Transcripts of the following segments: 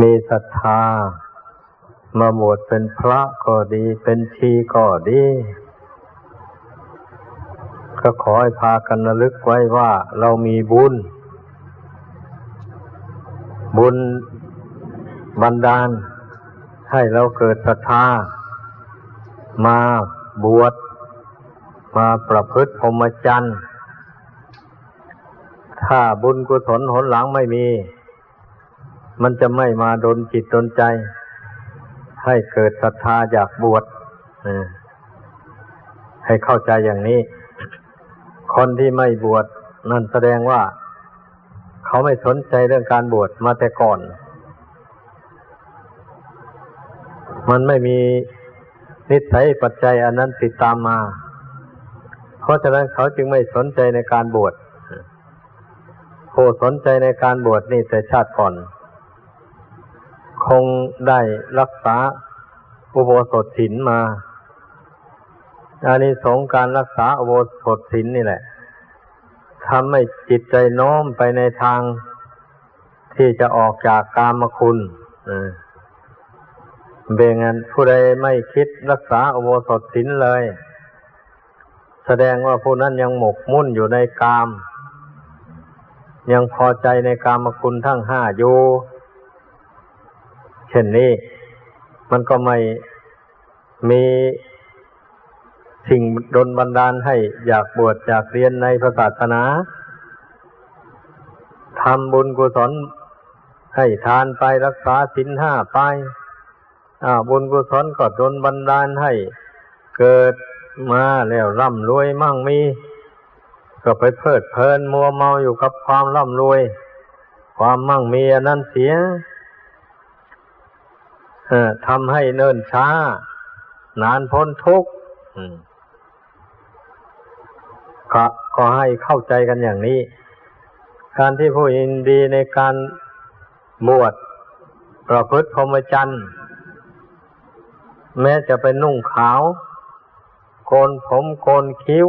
มีศรัทธา มาบวชเป็นพระก็ดี เป็นชีก็ดี ก็ขอให้พากันระลึกไว้ว่าเรามีบุญ บุญบันดาล ให้เราเกิดศรัทธา มาบวชมาประพฤติพรหมจรรย์ ถ้าบุญกุศลหนหลังไม่มี มันจะไม่มาดนจิตดนใจ ให้เกิดศรัทธาอยากบวชให้เข้าใจอย่างนี้ คนที่ไม่บวชนั่นแสดงว่า เขาไม่สนใจเรื่องการบวชมาแต่ก่อน มันไม่มีนิสัยปัจจัยอันนั้นติดตามมา เพราะฉะนั้นเขาจึงไม่สนใจในการบวชผู้สนใจในการบวชนี่แต่ชาติก่อน คงได้รักษาอุโบสถศีลมาอันนี้สงการรักษาอุโบสถศีลนี่แหละทำให้จิตใจโน้มไปในทางที่จะออกจากกามคุณเบงันผู้ใดไม่คิดรักษาอุโบสถศีลเลย แสดงว่าผู้นั้นยังหมกมุ่นอยู่ในกาม ยังพอใจในกามคุณทั้งห้าอยู่ เช่นนี้ มันก็ไม่มีสิ่งดนบันดาลให้อยากบวชอยากเรียนในพระศาสนาทำบุญกุศลให้ทานไปรักษาศีลห้าไปบุญกุศลก็ดนบันดาลให้เกิดมาแล้วร่ำรวยมั่งมี ก็ไปเพลิดเพลินมัวเมาอยู่กับความร่ำรวย ความมั่งมีอนั้นเสีย ทำให้เนิ่นช้า นานพ้นทุกข์ก็ก็ให้เข้าใจกันอย่างนี้ การที่ผู้ยินดีในการบวชประพฤติพรหมจรรย์แม้จะเป็นนุ่งขาว โกนผมโกนคิ้ว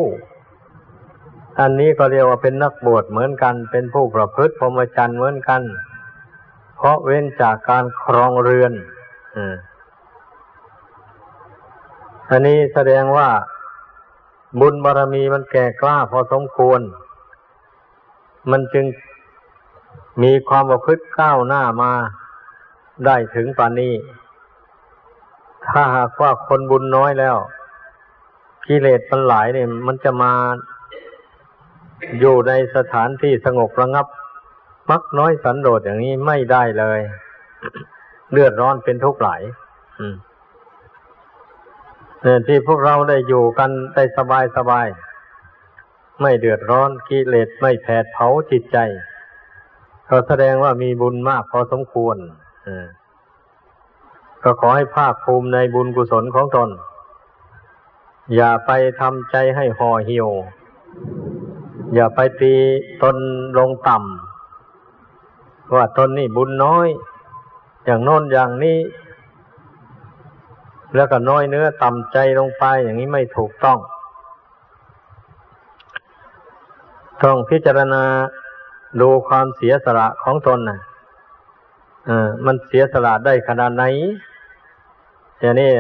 อันนี้ก็เรียกว่าเป็นนักบวชเหมือนกัน เป็นผู้ประพฤติพรหมจรรย์เหมือนกัน เพราะเว้นจากการครองเรือน อันนี้แสดงว่าบุญบารรมีมันแก่กล้าพอสมควร มันจึงมีความประพฤติก้าวหน้ามาได้ถึงปานนี้ ถ้าหากว่าคนบุญน้อยแล้วกิเลสมันหลายเนี่ย มันจะมาอยู่ในสถานที่สงบระงับ มักน้อยสันโดษอย่างนี้ไม่ได้เลย เลือดร้อนเป็นทุกข์หลายเนี่ยที่พวกเราได้อยู่กันได้สบายสบาย ไม่เดือดร้อนกิเลสไม่แผดเผาจิตใจ ก็แสดงว่ามีบุญมากพอสมควรก็ขอให้ภาคภูมิในบุญกุศลของตน อย่าไปทำใจให้ห่อเหี่ยว อย่าไปตีตนลงต่ำว่าตนนี่บุญน้อย อย่างโน้นอย่างนี้ แล้วก็น้อยเนื้อต่ำใจลงไปอย่างนี้ไม่ถูกต้อง ต้องพิจารณาดูความเสียสละของตนนะเออมันเสียสละได้ขนาดไหนอย่างนี้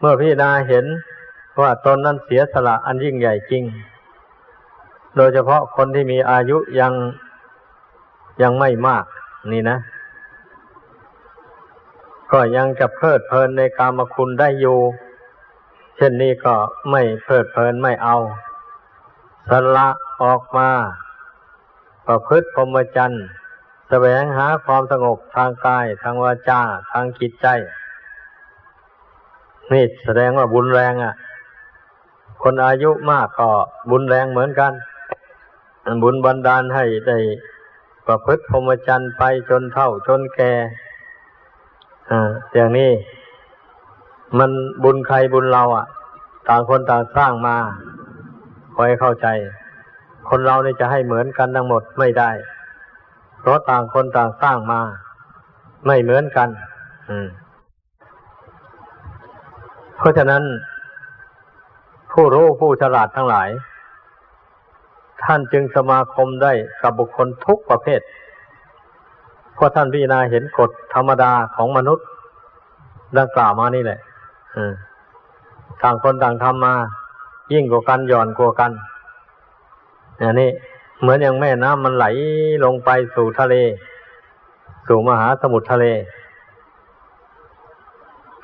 เมื่อพี่นาเห็นว่าตนนั้นเสียสละอันยิ่งใหญ่จริง โดยเฉพาะคนที่มีอายุยังยังไม่มาก นี่นะ ก็ยังจะเพลิดเพลินในกามคุณได้อยู่ เช่นนี้ก็ไม่เพลิดเพลินไม่เอา สละออกมา ประพฤติพรหมจรรย์แสวงหาความสงบทางกาย ทางวาจา ทางจิตใจ นี่แสดงว่าบุญแรงอะ คนอายุมากก็บุญแรงเหมือนกัน บุญบันดาลให้ได้ประพฤติพรหมจรรย์ไปจนเท่าจนแก่ อ่าอย่างนี้ มันบุญใครบุญเราอะ ต่างคนต่างสร้างมาคอยเข้าใจ คนเราเนี่จะให้เหมือนกันทั้งหมดไม่ได้ เพราะต่างคนต่างสร้างมา ไม่เหมือนกัน อืม เพราะฉะนั้น ผู้รู้ผู้ฉลาดทั้งหลาย ท่านจึงสมาคมได้กับบุคคลทุกประเภท เพราะท่านพิจารณาเห็นกฎธรรมดาของมนุษย์ ดังกล่าวมานี่แหละต่างคนต่างทำมา ยิ่งกว่ากันหย่อนกว่ากันอย่างนี้เหมือนอย่างแม่น้ำมันไหลลงไปสู่ทะเล สู่มหาสมุทรทะเล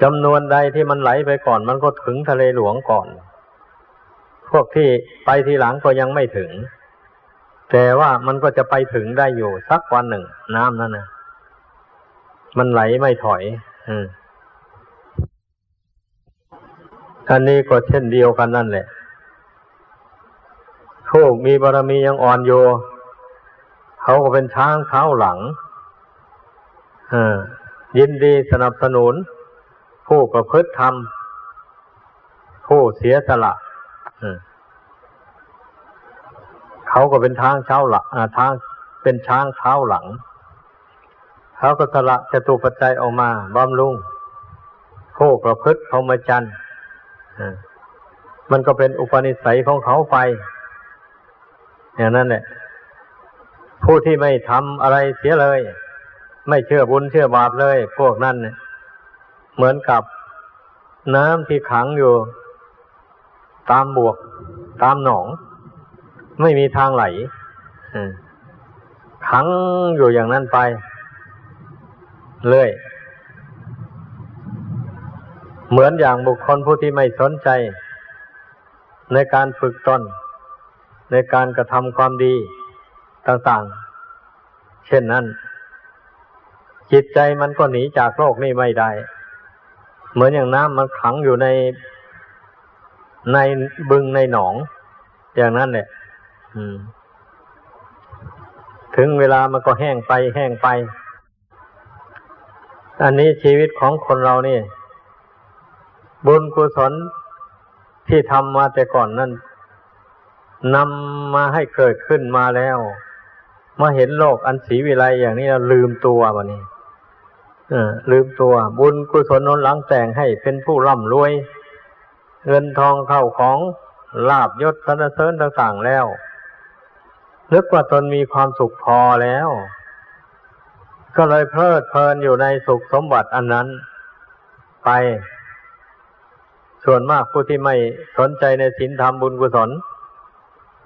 จำนวนใดที่มันไหลไปก่อน มันก็ถึงทะเลหลวงก่อน พวกที่ไปทีหลังก็ยังไม่ถึง แต่ว่ามันก็จะไปถึงได้อยู่สักวันหนึ่ง น้ำนั่นนะมันไหลไม่ถอย อืมอันนี้ก็เช่นเดียวกันนั่นแหละผู้มีบารมียังอ่อนโยเขาก็เป็นช้างเท้าหลังยินดีสนับสนุน ผู้ประพฤติธรรม ผู้เสียสละ เขาก็เป็นทางเช้าหลักทางเป็นช้างเท้าหลัง เขาก็สละจตุปัจจัยออกมาบำรุงผู้ประพฤติพรหมจรรย์มันก็เป็นอุปนิสัยของเขาไป อย่างนั้นแหละ ผู้ที่ไม่ทำอะไรเสียเลย ไม่เชื่อบุญเชื่อบาปเลย พวกนั้นเนี่ยเหมือนกับน้ำที่ขังอยู่ ตามบวก ตามหนอง ไม่มีทางไหลขังอยู่อย่างนั้นไปเลยเหมือนอย่างบุคคลผู้ที่ไม่สนใจ ในการฝึกตนในการกระทำความดีต่างๆ เช่นนั้น จิตใจมันก็หนีจากโลกนี้ไม่ได้ เหมือนอย่างน้ำมันขังอยู่ในในบึงในหนอง อย่างนั้นแหละ ถึงเวลามันก็แห้งไปแห้งไป อันนี้ชีวิตของคนเรานี่ บุญกุศลที่ทำมาแต่ก่อนนั่นนำมาให้เกิดขึ้นมาแล้ว มาเห็นโลกอันสีวิไลอย่างนี้เราลืมตัววันนี้ลืมตัว บุญกุศลนนหลังแต่งให้เป็นผู้ร่ำรวย เงินทองเข้าของลาบยศสนเสริญต่างๆแล้ว นึกว่าตนมีความสุขพอแล้ว ก็เลยเพลิดเพลินอยู่ในสุขสมบัติอันนั้น ไป ส่วนมากผู้ที่ไม่สนใจในศีลธรรมบุญกุศล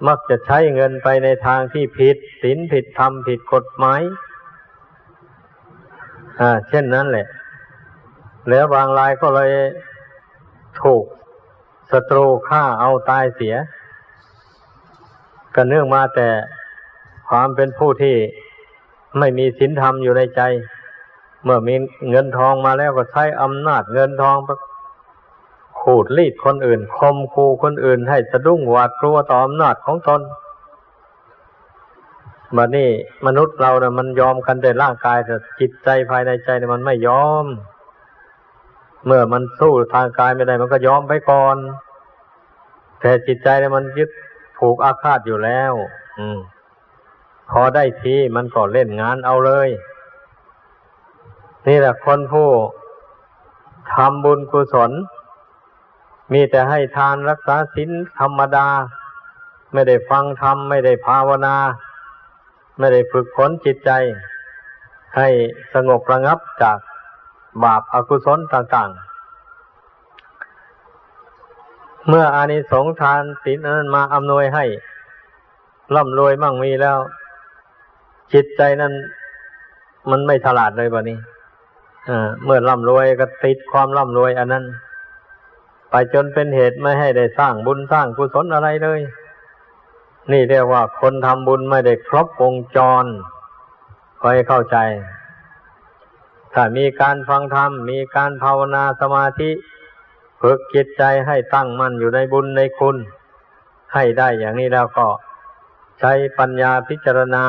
มักจะใช้เงินไปในทางที่ผิดศีลผิดธรรมผิดกฎหมายอ่า เช่นนั้นแหละ แล้วบางรายก็เลยถูกศัตรูฆ่าเอาตายเสีย ก็เนื่องมาแต่ความเป็นผู้ที่ไม่มีศีลธรรมอยู่ในใจ เมื่อมีเงินทองมาแล้วก็ใช้อำนาจเงินทองขูดรีดคนอื่นคมคูคนอื่นให้สะดุ้งหวาดกลัวต่ออำนาจของตนบัดนี้มนุษย์เราเนะ่ยมันยอมกันแต่ร่างกายแต่จิตใจภายในใจเนี่ยมันไม่ยอม เมื่อมันสู้ทางกายไม่ได้มันก็ยอมไปก่อน แต่จิตใจเนี่ยมันยึด ผูกอาฆาตอยู่แล้ว อืม พอได้ทีมันก็เล่นงานเอาเลย นี่แหละคนผู้ทำบุญกุศล มีแต่ให้ทานรักษาศีลธรรมดา ไม่ได้ฟังธรรม ไม่ได้ภาวนา ไม่ได้ฝึกฝนจิตใจ ให้สงบระงับจากบาปอากุศลต่าง ๆ เมื่ออานิสงส์ทานศีลนั้นมาอำนวยให้ร่ำรวยมั่งมีแล้ว จิตใจนั้นมันไม่ฉลาดเลยบะนี้เมื่อร่ำรวยก็ติดความร่ำรวยอันนั้น ไปจนเป็นเหตุไม่ให้ได้สร้างบุญสร้างกุศลอะไรเลย นี่เรียกว่าคนทำบุญไม่ได้ครบวงจรคอยเข้าใจ ถ้ามีการฟังธรรม มีการภาวนาสมาธิ ฝึกจิตใจให้ตั้งมั่นอยู่ในบุญในคุณ ให้ได้อย่างนี้แล้วก็ ใช้ปัญญาพิจารณา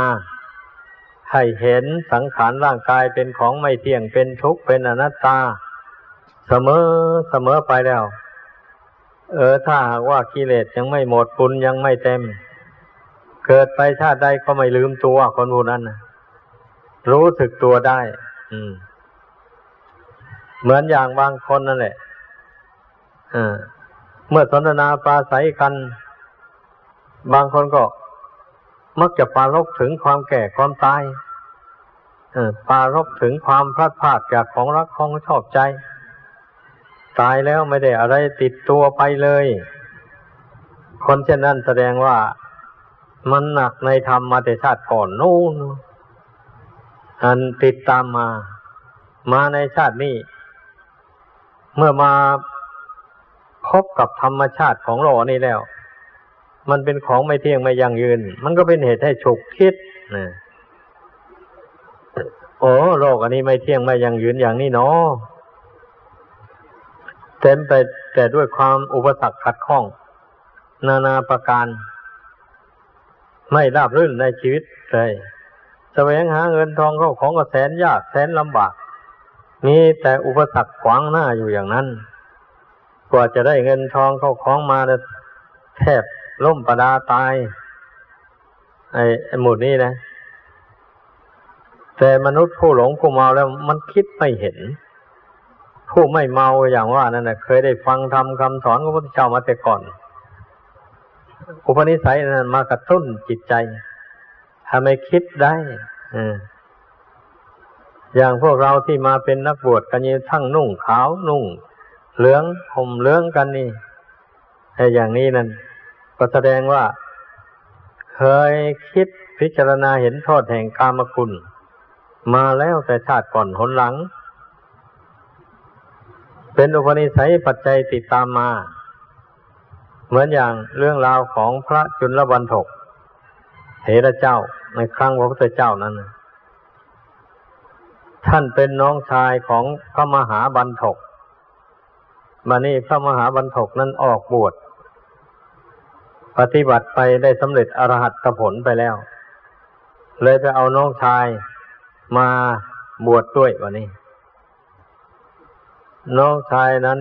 ให้เห็นสังขารร่างกายเป็นของไม่เที่ยงเป็นทุกข์เป็นอนัตตา เสมอเสมอไปแล้ว เออถ้าหากว่ากิเลสยังไม่หมดปุญยังไม่เต็ม เกิดไปชาติใดก็ไม่ลืมตัวคนผู้นั้นนะรู้สึกตัวได้ อืม เหมือนอย่างบางคนนั่นแหละ เมื่อสนทนาปราศัยกัน บางคนก็มักจะปารกถึงความแก่ความตายปารบถึงความพลัดพรากจากของรักของชอบใจ ตายแล้วไม่ได้อะไรติดตัวไปเลย คนเช่นนั้นแสดงว่ามันหนักในธรรมมาแต่ชาติก่อนนู่นอันติดตามมา มาในชาตินี้ เมื่อมา พบกับธรรมชาติของโลกนี้แล้ว มันเป็นของไม่เที่ยงไม่ยั่งยืน มันก็เป็นเหตุให้ฉุกคิดนะโอ้โลกอันนี้ไม่เที่ยงไม่ยั่งยืนอย่างนี้เนาะเต็มไปแต่ด้วยความอุปสรรคขัดข้อง นานาประการ ไม่ราบรื่นในชีวิตเลยแสวงหาเงินทองเข้าของก็แสนยากแสนลำบากมีแต่อุปสรรคขวางหน้าอยู่อย่างนั้น กว่าจะได้เงินทองเข้าของมาแทบล่มประดาตาย ไอ้หมุดนี้นะ แต่มนุษย์ผู้หลงผู้เมาแล้วมันคิดไม่เห็น ผู้ไม่เมาอย่างว่านั่นนะเคยได้ฟังทำคำสอนของพระพุทธเจ้ามาแต่ก่อน อุปนิสัยนั้นมากระตุ้นจิตใจทำให้คิดได้อย่างพวกเราที่มาเป็นนักบวชกันยี่ทั้งนุ่งขาวนุ่ง เหลืองห่มเหลืองกันนี่ไอ้อย่างนี้นั่นก็แสดงว่า เคยคิดพิจารณาเห็นโทษแห่งกามคุณ มาแล้วแต่ชาติก่อนหนหลัง เป็นอุปนิสัยปัจจัยติดตามมา เหมือนอย่างเรื่องราวของพระจุลวันถกเถระเจ้าในครั้งพระพุทธเจ้านั้น ท่านเป็นน้องชายของพระมหาบันทก มานี่พระมหาบันทกนั้นออกบวชปฏิบัติไปได้สำเร็จอรหัตผลไปแล้ว เลยไปเอาน้องชายมาบวชดด้วยวันนี้ น้องชายนั้น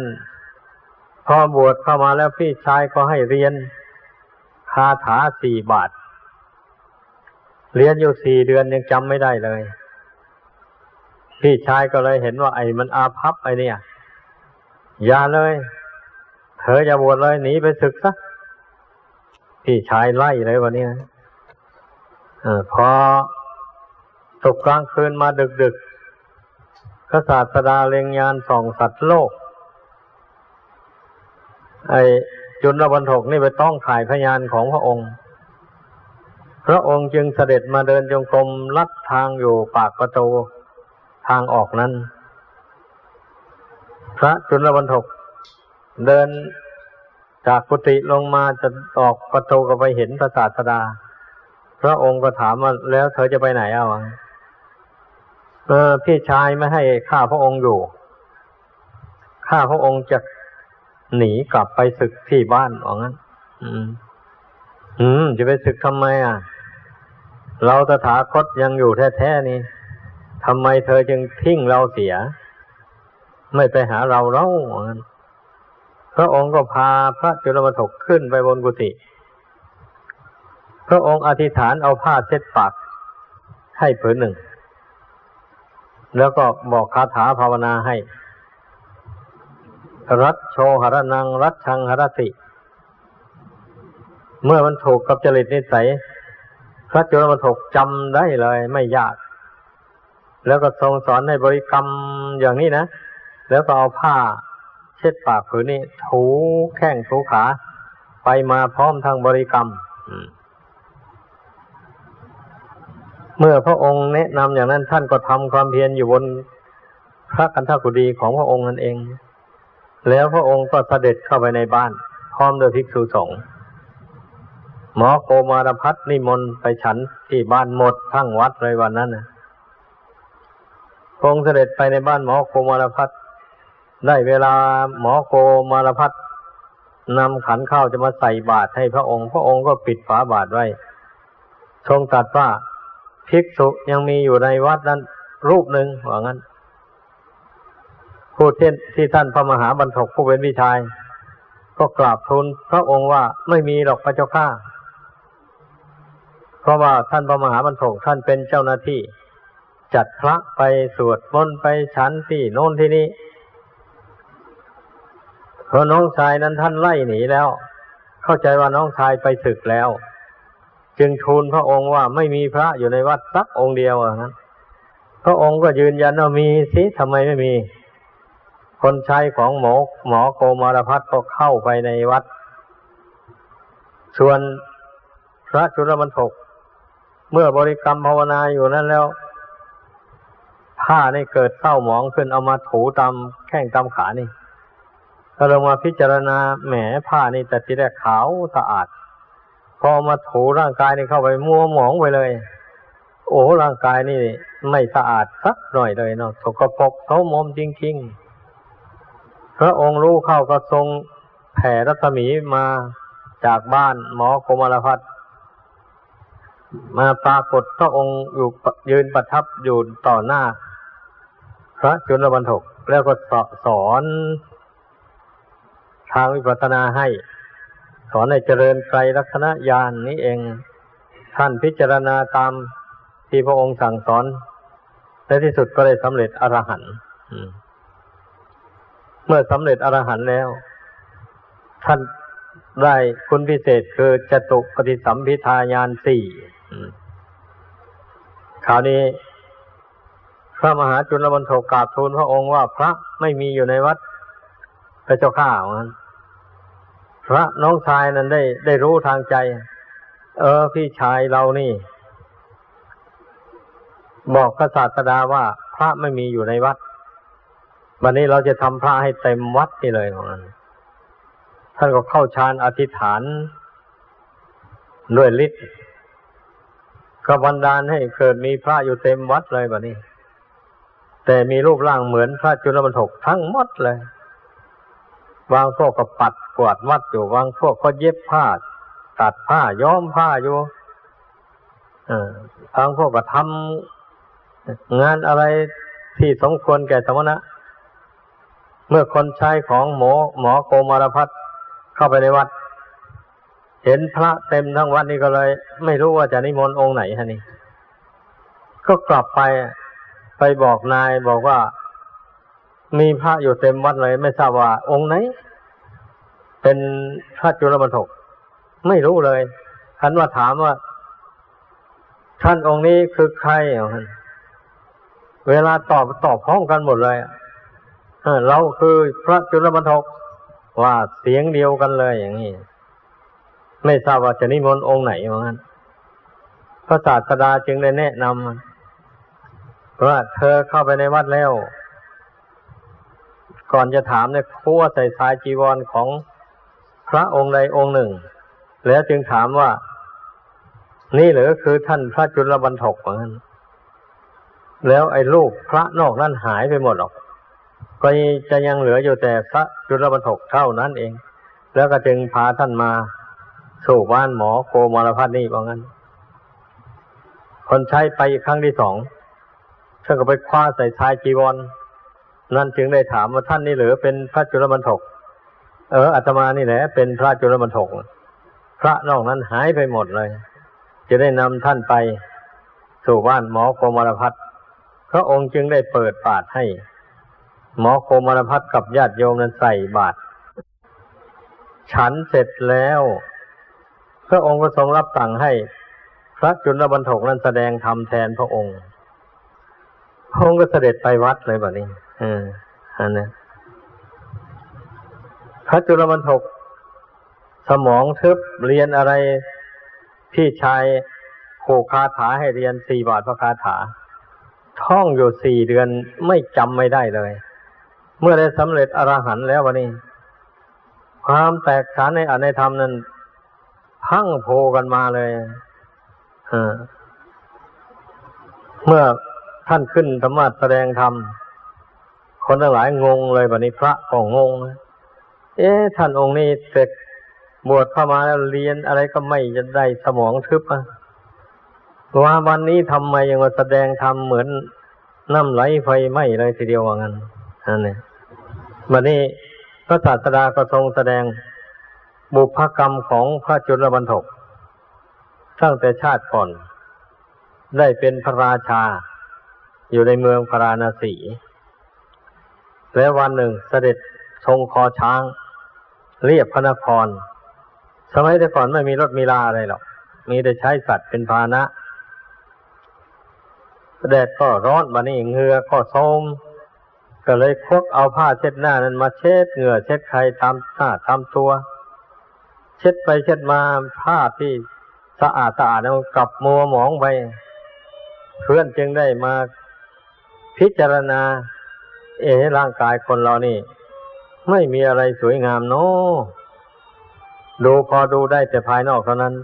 พอบวชเข้ามาแล้วพี่ชายก็ให้เรียนคาถาสี่บาท เรียนอยู่สี่เดือนยังจำไม่ได้เลย พี่ชายก็เลยเห็นว่าไอ้มันอาภัพไอเนี่ย อย่าเลย เธออย่าบวชเลยหนีไปศึกซะพี่ชายไล่เลยวันนี้นะอพอตกกลางคืนมาดึกดึกพระศาสดาเล็งยานส่องสัตว์โลก ไอ้จุลบันทกนี่ไปต้องถ่ายพยานของพระองค์ พระองค์จึงเสด็จมาเดินจงกรมลัดทางอยู่ปากประตูทางออกนั้น พระจุลบรรทกเดินจากกุฏิลงมาจะออกประตูก็ไปเห็นพระศาสดา พระองค์ก็ถามว่าแล้วเธอจะไปไหนเอาเออพี่ชายไม่ให้ข้าพระองค์อยู่ ข้าพระองค์จะหนีกลับไปศึกที่บ้านว่างั้น อืม อืม จะไปศึกทำไมอะ เราตถาคตยังอยู่แท้ๆนี่ทำไมเธอจึงทิ้งเราเสีย ไม่ไปหาเราเราพระองค์ก็พาพระจุลมถกขึ้นไปบนกุฏิพระองค์อธิษฐานเอาผ้าเช็ดปากให้ผืนหนึ่ง แล้วก็บอกคาถาภาวนาให้ รัตโชหรนัง รัตชังหรติ เมื่อมันถูกกับจริตนิสัย พระจุลปถกจำได้เลย ไม่ยาก แล้วก็ทรงสอนให้บริกรรมอย่างนี้นะ แล้วก็เอาผ้าเช็ดปากผืนนี้ถูแข้งถูขา ไปมาพร้อมทางบริกรรมเมื่อพระองค์แนะนำอย่างนั้นท่านก็ทำความเพียรอยู่บนพระกันทกุดีของพระองค์นั่นเอง แล้วพระองค์ก็เสด็จเข้าไปในบ้าน พร้อมด้วยภิกษุสงฆ์หมอโกมารพัฒนิมนต์ไปฉันที่บ้านหมดทั้งวัดเลยวันนั้นนะพงค์เสด็จไปในบ้านหมอโกมารพัฒ ได้เวลาหมอโกมารพัฒนำขันข้าวจะมาใส่บาตรให้พระองค์ พระองค์ก็ปิดฝาบาตรไว้ ทรงตรัสว่าภิกษุยังมีอยู่ในวัดนั้น รูปหนึ่งว่างั้นผู้ที่ที่ท่านพระมหาบรรทกผู้เป็นวิชาย ก็กราบทูลพระองค์ว่าไม่มีหรอกพระเจ้าข้าเพราะว่าท่านพระมหาบรรทกท่านเป็นเจ้าหน้าที่ จัดพระไปสวดมนต์ไปฉันที่โน่นที่นี้ เพราะน้องชายนั้นท่านไล่หนีแล้ว เข้าใจว่าน้องชายไปศึกแล้ว จึงทูลพระองค์ว่าไม่มีพระอยู่ในวัดสักองค์เดียวอะพระองค์ก็ยืนยันว่ามีสิทำไมไม่มี คนใช้ของหมอหมอโกมารพัฒก็เข้าไปในวัด ส่วนพระจุลบรรทกเมื่อบริกรรมภาวนาอยู่นั้นแล้วผ้านี่เกิดเศร้าหมองขึ้นเอามาถูตามแข้งตามขานี่ ถ้าเรามาพิจารณาแหมผ้านี่แต่ทีแรกขาวสะอาด พอมาถูร่างกายนี่เข้าไปมัวหมองไปเลย โอ้ร่างกายนี่ไม่สะอาดสักหน่อยเลยเนาะสกปรกเทามมจริงๆพระองค์รู้เข้าก็ทรงแผ่รัศมีมาจากบ้านหมอโคมารพัฒมาปรากฏพระองค์อยู่ยืนประทับอยู่ต่อหน้า พระจุลบรรทกแล้วก็สอน ทางวิปัสสนาให้ สอนให้เจริญไตรลักษณญาณนนี้เอง ท่านพิจารณาตามที่พระองค์สั่งสอนในที่สุดก็ได้สำเร็จอรหันต์เมื่อสำเร็จอรหันต์แล้ว ท่านได้คุณพิเศษคือจตุปฏิสัมพิทายานสี่คราวนี้ พระมหาจุลบรรทกกราบทูลพระองค์ว่าพระไม่มีอยู่ในวัด พระเจ้าข้ามันพระน้องชายนั้นได้ได้รู้ทางใจ เออพี่ชายเรานี่ บอกพระศาสดาว่าพระไม่มีอยู่ในวัด วันนี้เราจะทำพระให้เต็มวัดนี่เลยของนั้นท่านก็เข้าฌานอธิษฐานด้วยฤทธิ์ก็บันดาลให้เกิดมีพระอยู่เต็มวัดเลยแบบนี้ แต่มีรูปร่างเหมือนพระจุลบรรทกทั้งหมดเลย บางพวกก็ปัดกวาดวัดอยู่ บางพวกก็เย็บผ้า ตัดผ้าย้อมผ้าอยู่บางพวกก็ทำงานอะไรที่สมควรแก่สมณะ เมื่อคนใช้ของหมอหมอโกมารพัฒเข้าไปในวัด เห็นพระเต็มทั้งวัดนี่ก็เลย ไม่รู้ว่าจะนิมนต์องค์ไหนฮะนี่ ก็กลับไปไปบอกนายบอกว่า มีพระอยู่เต็มวัดเลยไม่ทราบว่า องค์ไหน เป็นพระจุลบรรทกไม่รู้เลยท่านว่าถามว่า ท่านองค์นี้คือใครเวลาตอบตอบพร้อมกันหมดเลยเราคือพระจุลบรรทกว่าเสียงเดียวกันเลยอย่างนี้ไม่ทราบว่าจะนิมนต์องค์ไหนเหมือนกันพระศาสดาจึงได้แนะนำว่าเธอเข้าไปในวัดแล้ว ก่อนจะถามเนี่ยคั่วใส่สายจีวรของพระองค์ใดองค์หนึ่ง แล้วจึงถามว่า นี่หรือคือท่านพระจุลบรรทกเหมือนกันแล้วไอ้ลูกพระนอกนั้นหายไปหมดหรอก ก็จะยังเหลืออยู่แต่พระจุลบรรทกเท่านั้นเอง แล้วก็จึงพาท่านมาสู่บ้านหมอโคมรพัฒนี่ว่างั้น คนใช้ไปครั้งที่สองท่านก็ไปคว้าใส่ชายจีวร นั่นจึงได้ถามว่าท่านนี่หรือเป็นพระจุลบรรทกเอออาตมานี่แหละเป็นพระจุลบรรทกพระนอกนั้นหายไปหมดเลย จะได้นำท่านไปสู่บ้านหมอโคมารพัฒพระองค์จึงได้เปิดปาดให้ หมอโคมารพัฒกับญาติโยมนั้นใส่บาตรฉันเสร็จแล้ว พระองค์ก็ทรงรับสั่งให้ พระจุลบรรทกนั้นแสดงธรรมแทนพระองค์ พระองค์ก็เสด็จไปวัดเลยแบบนี้ อืมอันนี้พระจุลบรรทกสมองทึบเรียนอะไร พี่ชายโคคาถาให้เรียนสี่บาทพระคาถา ท่องอยู่สี่เดือนไม่จำไม่ได้เลย เมื่อได้สำเร็จอรหันต์แล้ววันนี้ ความแตกฉานในอในธรรมนั้นพังโพกันมาเลยเมื่อท่านขึ้นธรรมะแสดงธรรม คนทั้งหลายงงเลยวันนี้พระก็งง เอ๊ะท่านองค์นี้เสร็จบวชเข้ามาแล้วเรียนอะไรก็ไม่จะได้สมองทึบอะว่าวันนี้ทำไมยังมาแสดงธรรมเหมือนน้ำไหลไฟไหม้เลยทีเดียวว่างั้นนั่นเนี่ยวันนี้พระศาสดาก็ทรงแสดงบุพกรรมของพระจุลบรรทกตั้งแต่ชาติก่อน ได้เป็นพระราชา อยู่ในเมืองพาราณสี และวันหนึ่งเสด็จทรงคอช้าง เรียบพระนคร สมัยแต่ก่อนไม่มีรถมีลาอะไรหรอก มีแต่ใช้สัตว์เป็นพาหนะแดดก็ร้อนมานี่เหงื่อก็โทมก็เลยควักเอาผ้าเช็ดหน้านั้นมาเช็ดเหงื่อเช็ดใครทำหน้าทำตัว เช็ดไปเช็ดมาผ้าที่สะอาดสะอาดมันกลับมัวหมองไป เพื่อนจึงได้มาพิจารณา เอร่างกายคนเรานี่ ไม่มีอะไรสวยงามโน้ดูพอดูได้แต่ภายนอกเท่านั้น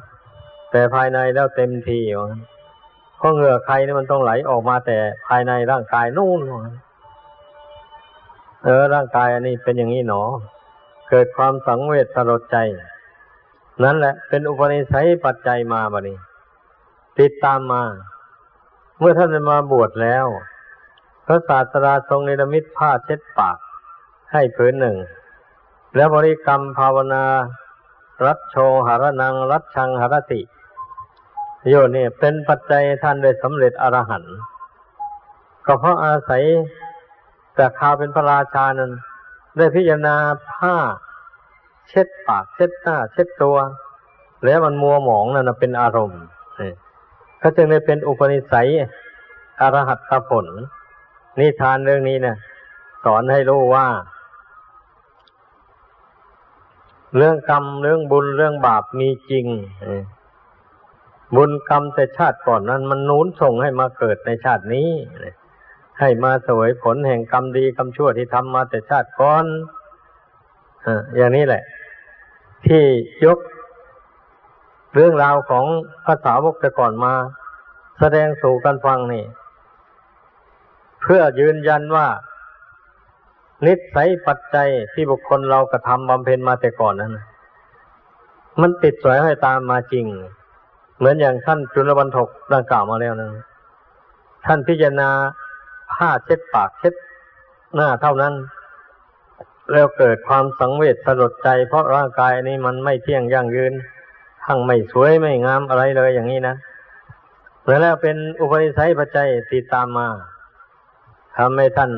แต่ภายในแล้วเต็มทีเพราะเหงื่อใครนี่มันต้องไหลออกมาแต่ภายในร่างกายนู่นเออร่างกายอันนี้เป็นอย่างนี้หนอ เกิดความสังเวชสลดใจ นั่นแหละ เป็นอุปนิสัยปัจจัยมาบะนี้ ติดตามมา เมื่อท่านมาบวชแล้ว พระศาสดาทรงเนรมิตผ้าเช็ดปากให้ผืนหนึ่ง แล้วบริกรรมภาวนา รัตโชหรนัง รัตชังหรติโยนี่เป็นปัจจัยท่านได้สำเร็จอรหันต์ก็เพราะอาศัยแต่ข่าวเป็นพระราชานั้น ได้พิจารณาผ้า เช็ดปาก เช็ดหน้า เช็ดตัว แล้วมันมัวหมองนั่นเป็นอารมณ์ก็จึงได้เป็นอุปนิสัยอรหัตผล นิทานเรื่องนี้นี่ยสอนให้รู้ว่า เรื่องกรรมเรื่องบุญเรื่องบาปมีจริงบุญกรรมแต่ชาติก่อนนั้น มันนู้นส่งให้มาเกิดในชาตินี้ให้มาสวยผลแห่งกรรมดีกรรมชั่วที่ทำมาแต่ชาติก่อนอย่างนี้แหละ ที่ยกเรื่องราวของภาษาวกแต่ก่อนมา แสดงสู่กันฟังนี่ เพื่อยืนยันว่า นิสัยปัจจัยที่บุคคลเรากระทำบำเพ็ญมาแต่ก่อนนั้นมันติดสวยให้ตามมาจริง เหมือนอย่างท่านจุลบรรทกดังกล่าวมาแล้วนะท่านพิจารณาผ้าเช็ดปากเช็ดหน้าเท่านั้น แล้วเกิดความสังเวชสลดใจ เพราะร่างกายนี้มันไม่เที่ยงยั่งยืน ทั้งไม่สวยไม่งามอะไรเลยอย่างนี้นะแล้วเป็นอุปนิสัยปัจจัยติดตามมา ทำให้ท่าน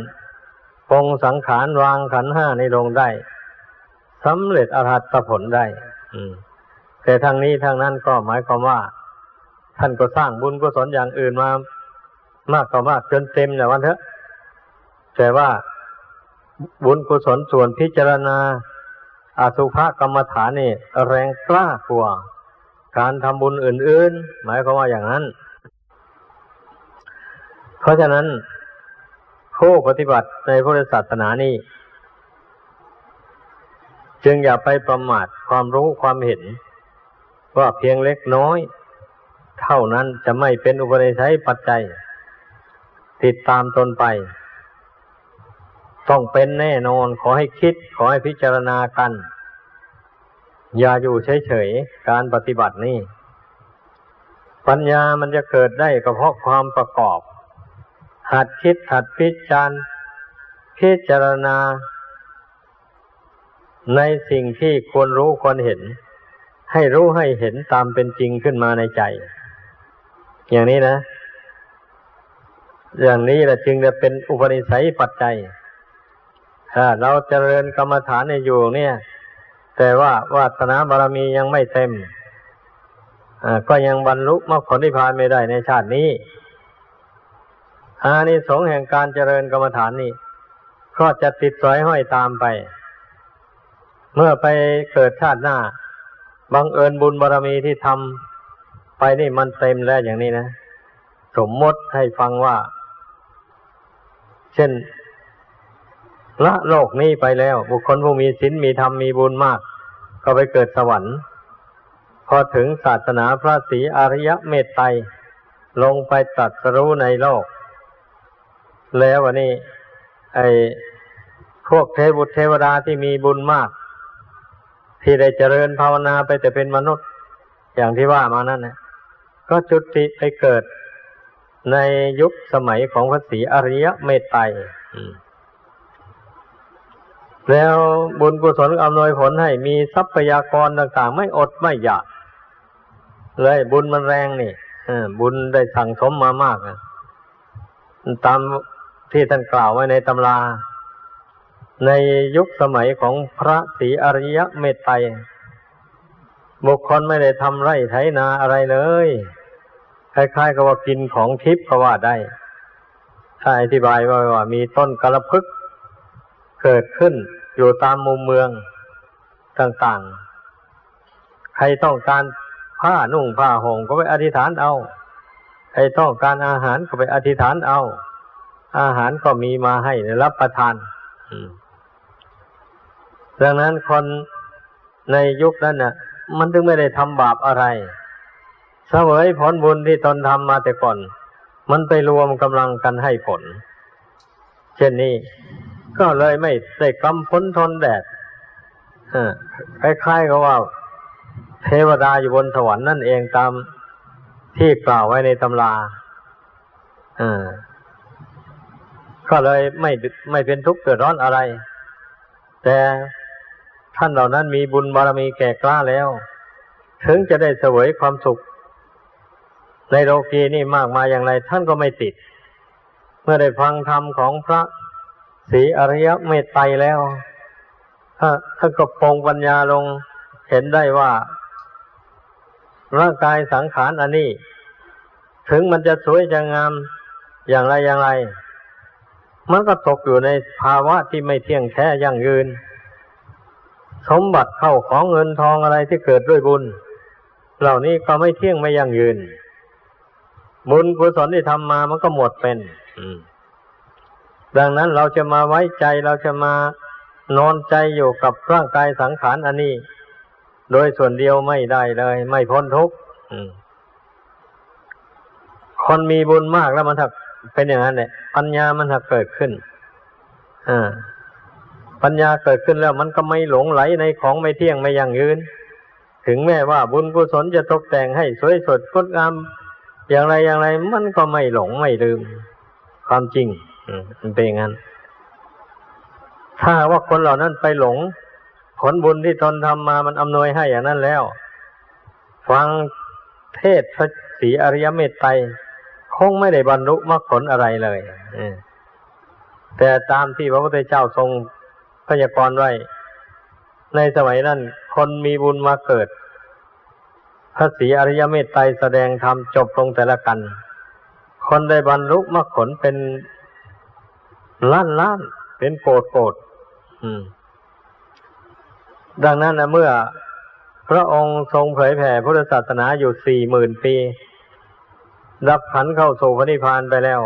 ปองสังขารวางขันห้าในลงได้สำเร็จอรหัตผลได้แต่ทางนี้ทางนั้นก็หมายความว่า ท่านก็สร้างบุญกุศลอย่างอื่นมามากต่อมากจนเต็มแล้วันเถอะแต่ว่าบุญกุศลส่วนพิจารณาอาสุภกรรมฐานนี่แรงกล้ากว่าการทำบุญอื่น ๆ หมายความว่าอย่างนั้น เพราะฉะนั้น ผู้ปฏิบัติในพุทธศาสนานี้ จึงอย่าไปประมาทความรู้ความเห็น ว่าเพียงเล็กน้อย เท่านั้นจะไม่เป็นอุปนิสัยปัจจัย ติดตามตนไป ต้องเป็นแน่นอนขอให้คิดขอให้พิจารณากัน อย่าอยู่เฉยๆ การปฏิบัตินี่ ปัญญามันจะเกิดได้ก็เพราะความประกอบ หัดคิดหัดพิจารณาพิจารณา ในสิ่งที่ควรรู้ควรเห็น ให้รู้ให้เห็นตามเป็นจริงขึ้นมาในใจ อย่างนี้นะ อย่างนี้แหละจึงจะเป็นอุปนิสัยปัจจัยถ้าเราเจริญกรรมฐานในอยู่เนี่ย แต่ว่าวาสนาบารมียังไม่เต็มก็ยังบรรลุมรรคผลนิพพานไม่ได้ในชาตินี้ อานิสงส์แห่งการเจริญกรรมฐานนี่ก็จะติดสอยห้อยตามไป เมื่อไปเกิดชาติหน้า บังเอิญบุญบารรมีที่ทำไปนี่มันเต็มแล้วอย่างนี้นะ สมมติให้ฟังว่า เช่นละโลกนี้ไปแล้ว บุคคลผู้มีศีลมีธรรมมีบุญมาก ก็ไปเกิดสวรรค์ พอถึงศาสนาพระศรีอริยเมตไตรลงไปตัดสรู้ในโลก แล้ววันนี้ ไอ้พวกเทวุตเทวดาที่มีบุญมาก ที่ได้เจริญภาวนาไปแต่เป็นมนุษย์ อย่างที่ว่ามานั่นนะก็จุติไปเกิดในยุคสมัยของพระศรีอริยเมตไตรแล้วบุญกุศลอำนวยผลให้มีทรัพยากรต่าง ๆ ไม่อดไม่อยาก เลยบุญมันแรงนี่บุญได้สั่งสมมามากตาม ที่ท่านกล่าวไว้ในตำรา ในยุคสมัยของพระศรีอริยเมตไตรบุคคลไม่ได้ทำไร่ไถนาอะไรเลยคล้ายๆกับว่ากินของทิพย์ก็ว่าได้ถ้าอธิบายว่าว่ามีต้นกระพึกเกิดขึ้นอยู่ตามมุมเมืองต่างๆ ใครต้องการผ้านุ่งผ้าห่มก็ไปอธิษฐานเอา ใครต้องการอาหารก็ไปอธิษฐานเอา อาหารก็มีมาให้รับประทานดังนั้นคนในยุคนั้นน่ะ มันถึงไม่ได้ทำบาปอะไรเสวยผลบุญที่ตนทำมาแต่ก่อน มันไปรวมกำลังกันให้ผล เช่นนี้ ก็เลยไม่ได้กำพ้นทนแดดคล้ายๆกับว่า เทวดาอยู่บนสวรรค์นั่นเองตามที่กล่าวไว้ในตำรา ก็เลยไม่ไม่เป็นทุกข์เกิดร้อนอะไร แต่ท่านเหล่านั้นมีบุญบารมีแก่กล้าแล้ว ถึงจะได้เสวยความสุข ในโลกีนี่มากมายอย่างไร ท่านก็ไม่ติด เมื่อได้ฟังธรรมของพระสีอริยเมตไตรแล้วถ้าท่านก็ปองปัญญาลงเห็นได้ว่า ร่างกายสังขารอันนี้ ถึงมันจะสวยจะงามอย่างไรอย่างไร มันก็ตกอยู่ในภาวะที่ไม่เที่ยงแท้ยั่งยืน สมบัติเข้าของเงินทองอะไรที่เกิดด้วยบุญ เหล่านี้ก็ไม่เที่ยงไม่ยั่งยืน บุญกุศลที่ทำมามันก็หมดเป็นดังนั้นเราจะมาไว้ใจเราจะมานอนใจอยู่กับร่างกายสังขารอันนี้ โดยส่วนเดียวไม่ได้เลย ไม่พ้นทุกข์คนมีบุญมากแล้วมันถักเป็นอย่างนั้นเนี่ย ปัญญามันถักเกิดขึ้นอ่าปัญญาเกิดขึ้นแล้วมันก็ไม่หลงไหลในของไม่เที่ยงไม่ยั่งยืน ถึงแม้ว่าบุญกุศลจะตกแต่งให้สวยสดงดงามอย่างไรอย่างไรมันก็ไม่หลงไม่ลืม ความจริงมันเป็นอย่างนั้น ถ้าว่าคนเหล่านั้นไปหลง ผลบุญที่ตนทำมามันอำนวยให้อย่างนั้นแล้ว ฟังเทศพระศรีอริยเมตไตร คงไม่ได้บรรลุมรรคผลอะไรเลยแต่ตามที่พระพุทธเจ้าทรงพยากรณ์ไว้ ในสมัยนั้น คนมีบุญมาเกิด พระศรีอริยเมตไตรแสดงธรรมจบลงแต่ละกัน คนได้บรรลุมรรคผลเป็นล้านล้านเป็นโกดโกดดังนั้นนะเมื่อ พระองค์ทรงเผยแผ่พุทธศาสนาอยู่สี่หมื่นปี รับขันเข้าสู่พระนิพพานไปแล้ว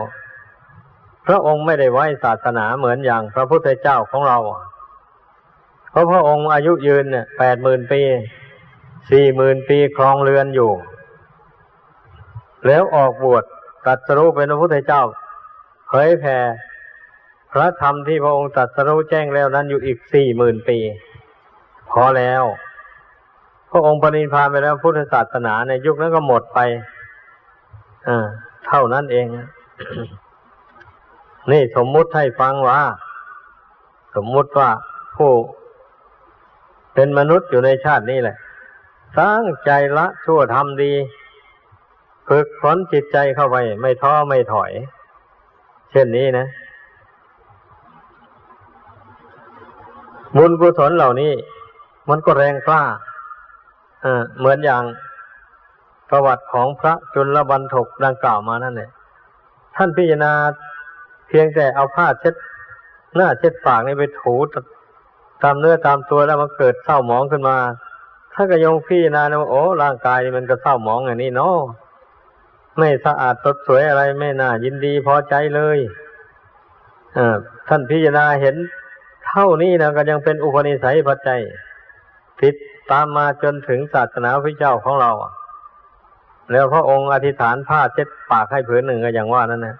พระองค์ไม่ได้ไว้ศาสนาเหมือนอย่างพระพุทธเจ้าของเรา เพราะพระองค์อายุยืนเนี่ยแปดหมื่นปีสี่หมื่นปีครองเรือนอยู่ แล้วออกบวชตัดสรู้เป็นพระพุทธเจ้าเผยแผ่พระธรรมที่พระองค์ตรัสรู้แจ้งแล้วนั้นอยู่อีกสี่หมื่นปี พอแล้ว พระองค์ปรินิพพานไปแล้วพุทธศาสนาในยุคนั้นก็หมดไป อ่าเท่านั้นเอง นี่สมมุติให้ฟังว่า สมมุติว่าผู้เป็นมนุษย์อยู่ในชาตินี้แหละตั้งใจละชั่วทำดีฝึกฝนจิตใจเข้าไป ไม่ท้อไม่ถอย เช่นนี้นะ บุญกุศลเหล่านี้ มันก็แรงกล้าเหมือนอย่าง ประวัติของพระจุลบันทกดังกล่าวมานั่นแหละท่านพิจารณาเพียงแต่เอาผ้าเช็ด หน้าเช็ดปากนี่ไปถูตามเนื้อตามตัวแล้วมันเกิดเศร้าหมองขึ้นมาถ้าก็ยงพิจารณาโอ้ร่างกายมันก็เศร้าหมองอย่างนี้เนาะไม่สะอาดสดสวยอะไรไม่น่ายินดีพอใจเลยท่านพิจารณาเห็น เท่านี้นะก็ยังเป็นอุปนิสัยปัจจัยติดตามมาจนถึงศาสนาพระเจ้าของเรา แล้วพระองค์อธิษฐานผ้าเช็ดปากให้ผืนหนึ่งก็อย่างว่านั่นนะ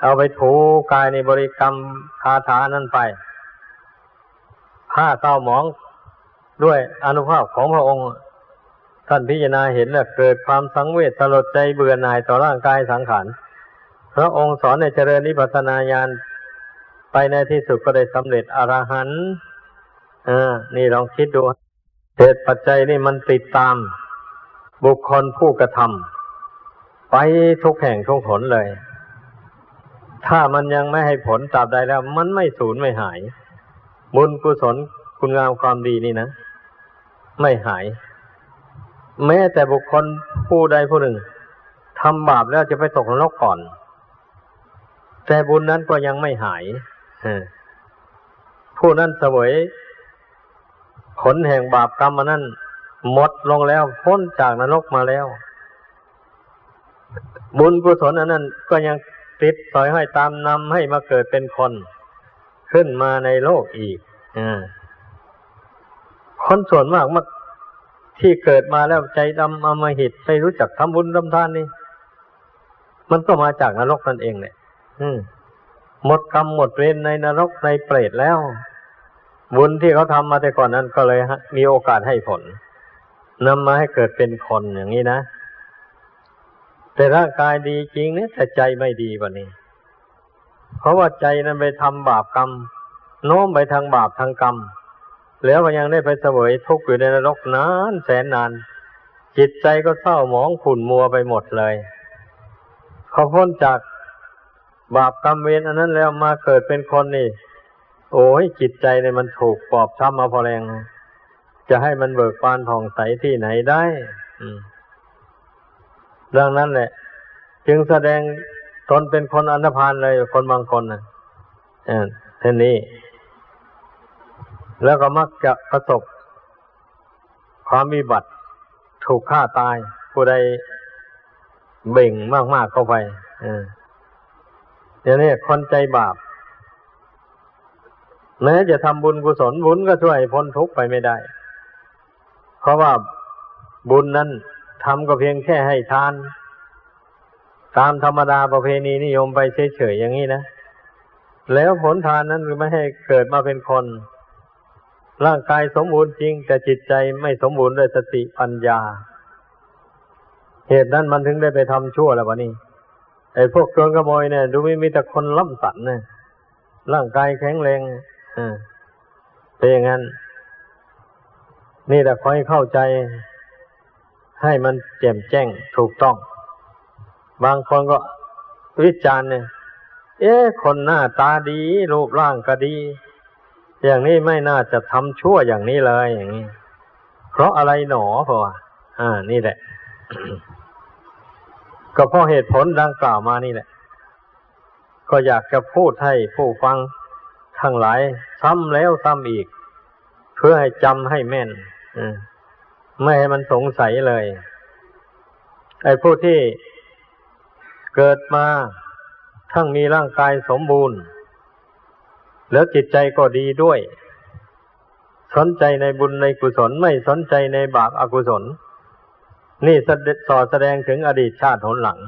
เอาไปถูกายในบริกรรมคาถานั้นไป ผ้าเต้าหมองด้วยอนุภาพของพระองค์ ท่านพิจารณาเห็นแล้วเกิดความสังเวชสลดใจเบื่อหน่ายต่อร่างกายสังขารพระองค์สอนในเจริญนิพพานาญาณไปในที่สุดก็ได้สำเร็จอรหันต์อ่านี่ลองคิดดูเหตุปัจจัยนี่มันติดตาม บุคคลผู้กระทำไปทุกแห่งทุกผลเลย ถ้ามันยังไม่ให้ผลตราบใดแล้ว มันไม่สูญไม่หาย บุญกุศลคุณงามความดีนี่นะ ไม่หาย แม้แต่บุคคลผู้ใดผู้หนึ่งทำบาปแล้วจะไปตกนรกก่อน แต่บุญนั้นก็ยังไม่หายผู้นั้นเสวยผลแห่งบาปกรรมนนั้น หมดลงแล้วพ้นจากนรกมาแล้ว บุญกุศลอันนั้นก็ยังติดต่อยให้ตามนำให้มาเกิดเป็นคน ขึ้นมาในโลกอีกอคนส่วนมากมาที่เกิดมาแล้วใจดำอมหิตไม่รู้จักทำบุญทำทานนี่ มันก็มาจากนรกนั่นเองเนี่ยหมดกรรมหมดเวรในนรกในเปรตแล้ว บุญที่เขาทำมาแต่ก่อนนั้นก็เลยมีโอกาสให้ผล นำมาให้เกิดเป็นคนอย่างนี้นะ แต่ร่างกายดีจริงเนี่ยแต่ใจไม่ดีกว่านี้เพราะว่าใจนั้นไปทำบาปกรรม โน้มไปทางบาปทางกรรม แล้วก็ยังได้ไปเสวยทุกข์อยู่ในนรกนานแสนนาน จิตใจก็เศร้าหมองขุ่นมัวไปหมดเลยพอพ้นจากบาปกรรมเวรอันนั้นแล้วมาเกิดเป็นคนนี่ โอ้ยจิตใจเนี่ยมันถูกปอบช้ำมาพอแรง จะให้มันเบิกบานผ่องใสที่ไหนได้ดังนั้นแหละ จึงแสดงตนเป็นคนอันธพาลเลยคนบางคนนะเท่านี้ แล้วก็มักจะประสบความมีบัตรถูกฆ่าตาย ผู้ใดเบ่งมากๆเข้าไปอย่างนี้คนใจบาปแม้จะทำบุญกุศลบุญก็ช่วยพ้นทุกข์ไปไม่ได้ เพราะว่าบุญนั้นทำก็เพียงแค่ให้ทาน ตามธรรมดาประเพณีนิยมไปเฉยๆอย่างนี้นะแล้วผลทานนั้นไม่ให้เกิดมาเป็นคน ร่างกายสมบูรณ์จริง แต่จิตใจไม่สมบูรณ์ด้วยสติปัญญา เหตุนั้นมันถึงได้ไปทำชั่วแล้ววะนี่ไอ้พวกโจรขโมยเนี่ยดูไม่มีแต่คนล่ำสันเนี่ยร่างกายแข็งแรงอ่าเป็นอย่างนั้น นี่แหละคอยเข้าใจให้มันแจ่มแจ้งถูกต้อง บางคนก็วิจารณ์เนี่ย เอ๊ะคนหน้าตาดี รูปร่างก็ดี อย่างนี้ไม่น่าจะทำชั่วอย่างนี้เลยอย่างนี้ เพราะอะไรหนอเพราะว่าอ่า นี่แหละ ก็เพราะเหตุผลดังกล่าวมานี่แหละ ก็อยากจะพูดให้ผู้ฟังทั้งหลายซ้ำแล้วซ้ำอีก เพื่อให้จำให้แม่น ไม่ให้มันสงสัยเลย ไอ้ผู้ที่เกิดมาทั้งมีร่างกายสมบูรณ์ แล้วจิตใจก็ดีด้วย สนใจในบุญในกุศลไม่สนใจในบาปอากุศล นี่สอแสดงถึงอดีตชาติหนหลัง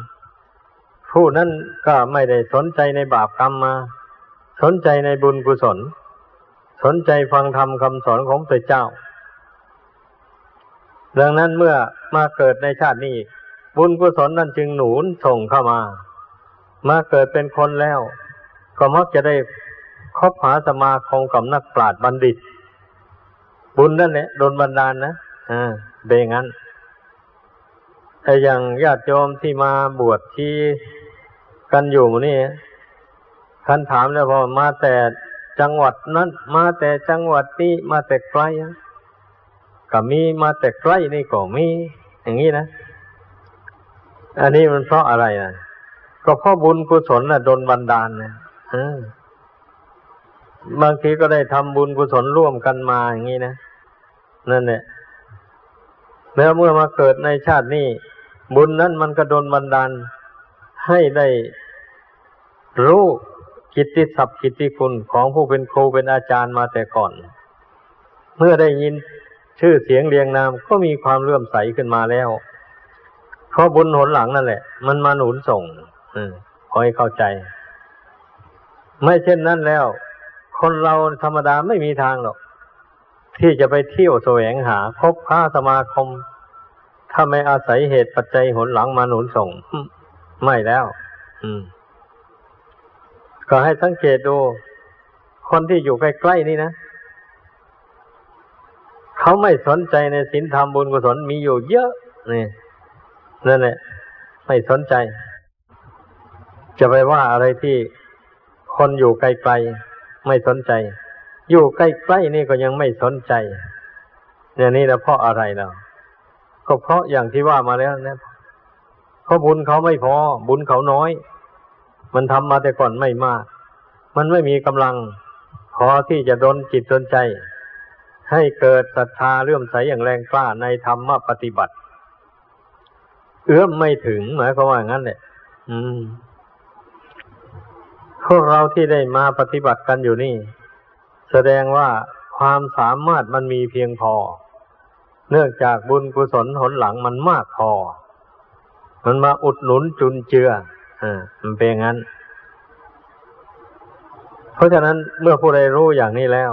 ผู้นั้นก็ไม่ได้สนใจในบาปกรรมมา สนใจในบุญกุศล สนใจฟังธรรมคำสอนของพระเจ้า ดังนั้นเมื่อมาเกิดในชาตินี้ บุญกุศลนั่นจึงหนุนส่งเข้ามา มาเกิดเป็นคนแล้ว ก็มักจะได้คบหาสมาคมกับนักปราชญ์บัณฑิต บุญนั่นแหละโดนบันดาลนะอ่าเบงั้นแต่อย่างญาติโยมที่มาบวชที่กันอยู่นี่ท่านถามแล้วพอมาแต่จังหวัดนั้น มาแต่จังหวัดนี้มาแต่ไกล ก็มีมาแต่ใกล้นี่ก็มีอย่างนี้นะ อันนี้มันเพราะอะไรอะก็เพราะบุญกุศลน่ะดนบันดาลนะบางทีก็ได้ทำบุญกุศลร่วมกันมาอย่างนี้นะนั่นแหละแล้วเมื่อมาเกิดในชาตินี้บุญนั้นมันก็ดนบันดาล ให้ได้รู้กิตติศัพท์กิตติคุณของผู้เป็นครูเป็นอาจารย์มาแต่ก่อน เมื่อได้ยิน ชื่อเสียงเรียงนามก็มีความเลื่อมใสขึ้นมาแล้ว เพราะบุญหนหลังนั่นแหละ มันมาหนุนส่งอขอให้เข้าใจ ไม่เช่นนั้นแล้ว คนเราธรรมดาไม่มีทางหรอก ที่จะไปเที่ยวแสวงหาพบค้าสมาคม ถ้าไม่อาศัยเหตุปัจจัยหนหลังมาหนุนส่ง ไม่แล้ว อืม ก็ให้สังเกตดู คนที่อยู่ใกล้ๆนี่นะ เขาไม่สนใจในศีลธรรมบุญกุศลมีอยู่เยอะนี่นั่นแหละไม่สนใจ จะไปว่าอะไรที่คนอยู่ไกลๆไม่สนใจ อยู่ใกล้ๆนี่ก็ยังไม่สนใจ เนี่ยนี่นะเพราะอะไรเราก็เพราะอย่างที่ว่ามาแล้วนะเพราะบุญเขาไม่พอ บุญเขาน้อย มันทำมาแต่ก่อนไม่มาก มันไม่มีกำลัง พอที่จะดนจิตดนใจ ให้เกิดศรัทธาเลื่อมใสอย่างแรงกล้าในธรรมปฏิบัติ เอื้อมไม่ถึงหมายความว่างั้นแหละอืมพวกเราที่ได้มาปฏิบัติกันอยู่นี่ แสดงว่าความสามารถมันมีเพียงพอ เนื่องจากบุญกุศลหนหลังมันมากพอ มันมาอุดหนุนจุนเจืออ่ามันเป็นงั้น เพราะฉะนั้นเมื่อผู้ใดรู้อย่างนี้แล้ว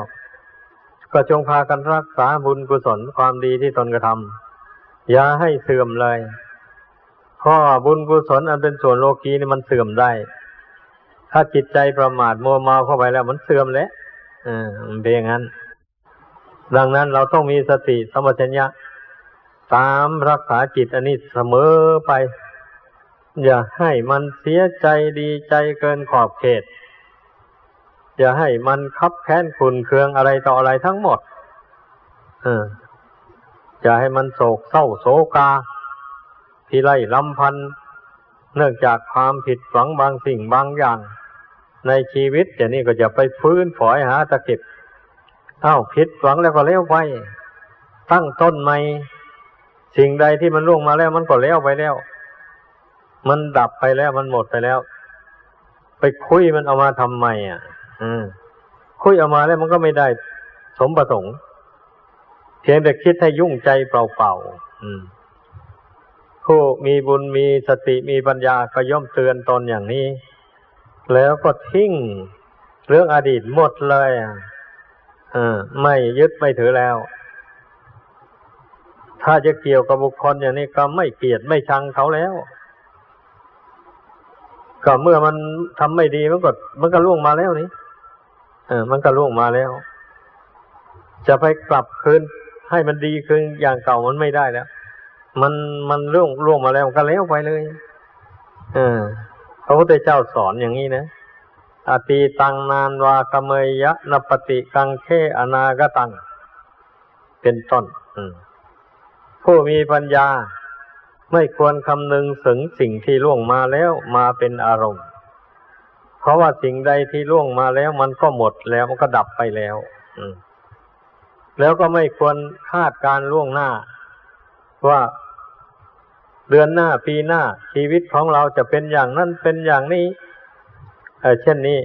ก็จงพากันรักษาบุญกุศลความดีที่ตนกระทำอย่าให้เสื่อมเลยเพราะบุญกุศลอันเป็นส่วนโลกีนี่มันเสื่อมได้ ถ้าจิตใจประมาทมัวเมาเข้าไปแล้ว มันเสื่อมแล้วอ่ามันเป็นอย่างนั้น ดังนั้นเราต้องมีสติสมัชัญญะตามรักษาจิตอันนี้เสมอไป อย่าให้มันเสียใจดีใจเกินขอบเขต อย่าให้มันคับแค้นขุนเคืองอะไรต่ออะไรทั้งหมดเออย่าให้มันโศกเศร้าโศกาที่ไล่ลำพันเนื่องจากความผิดหวังบางสิ่งบางอย่าง ในชีวิตอย่างนี้ก็จะไปฟื้นฝอยหาตะเก็บเอ้าผิดหวังแล้วก็เลี้ยวไป ตั้งต้นใหม่สิ่งใดที่มันล่วงมาแล้ว มันก็เลี้ยวไปแล้ว มันดับไปแล้วมันหมดไปแล้ว ไปคุยมันเอามาทำไมอะ คุยเอามาแล้วมันก็ไม่ได้สมประสงค์เพียงแต่คิดให้ยุ่งใจเปล่าๆผู้มีบุญมีสติมีปัญญาก็ย่อมเตือนตนอย่างนี้ แล้วก็ทิ้งเรื่องอดีตหมดเลยอะไม่ยึดไม่ถือแล้ว ถ้าจะเกี่ยวกับบุคคลอย่างนี้ก็ไม่เกลียดไม่ชังเขาแล้ว ก็เมื่อมันทำไม่ดีมันก็มันก็ล่วงมาแล้วนี่ ออมันก็ล่วงมาแล้ว จะไปกลับคืนให้มันดีคืนอย่างเก่ามันไม่ได้แล้ว มันมันล่วงล่วงมาแล้วก็แล้วไปเลยเออพระพุทธเจ้าสอนอย่างนี้นะอตีตังนานวากเมยยะนปติกังเคอนาคตัง เป็นต้นผู้มีปัญญาไม่ควรคำนึงถึงสิ่งที่ล่วงมาแล้วมาเป็นอารมณ์ เพราะว่าสิ่งใดที่ล่วงมาแล้วมันก็หมดแล้วมันก็ดับไปแล้วแล้วก็ไม่ควรคาดการล่วงหน้า ว่าเดือนหน้าปีหน้า ชีวิตของเราจะเป็นอย่างนั้นเป็นอย่างนี้เออเช่นนี้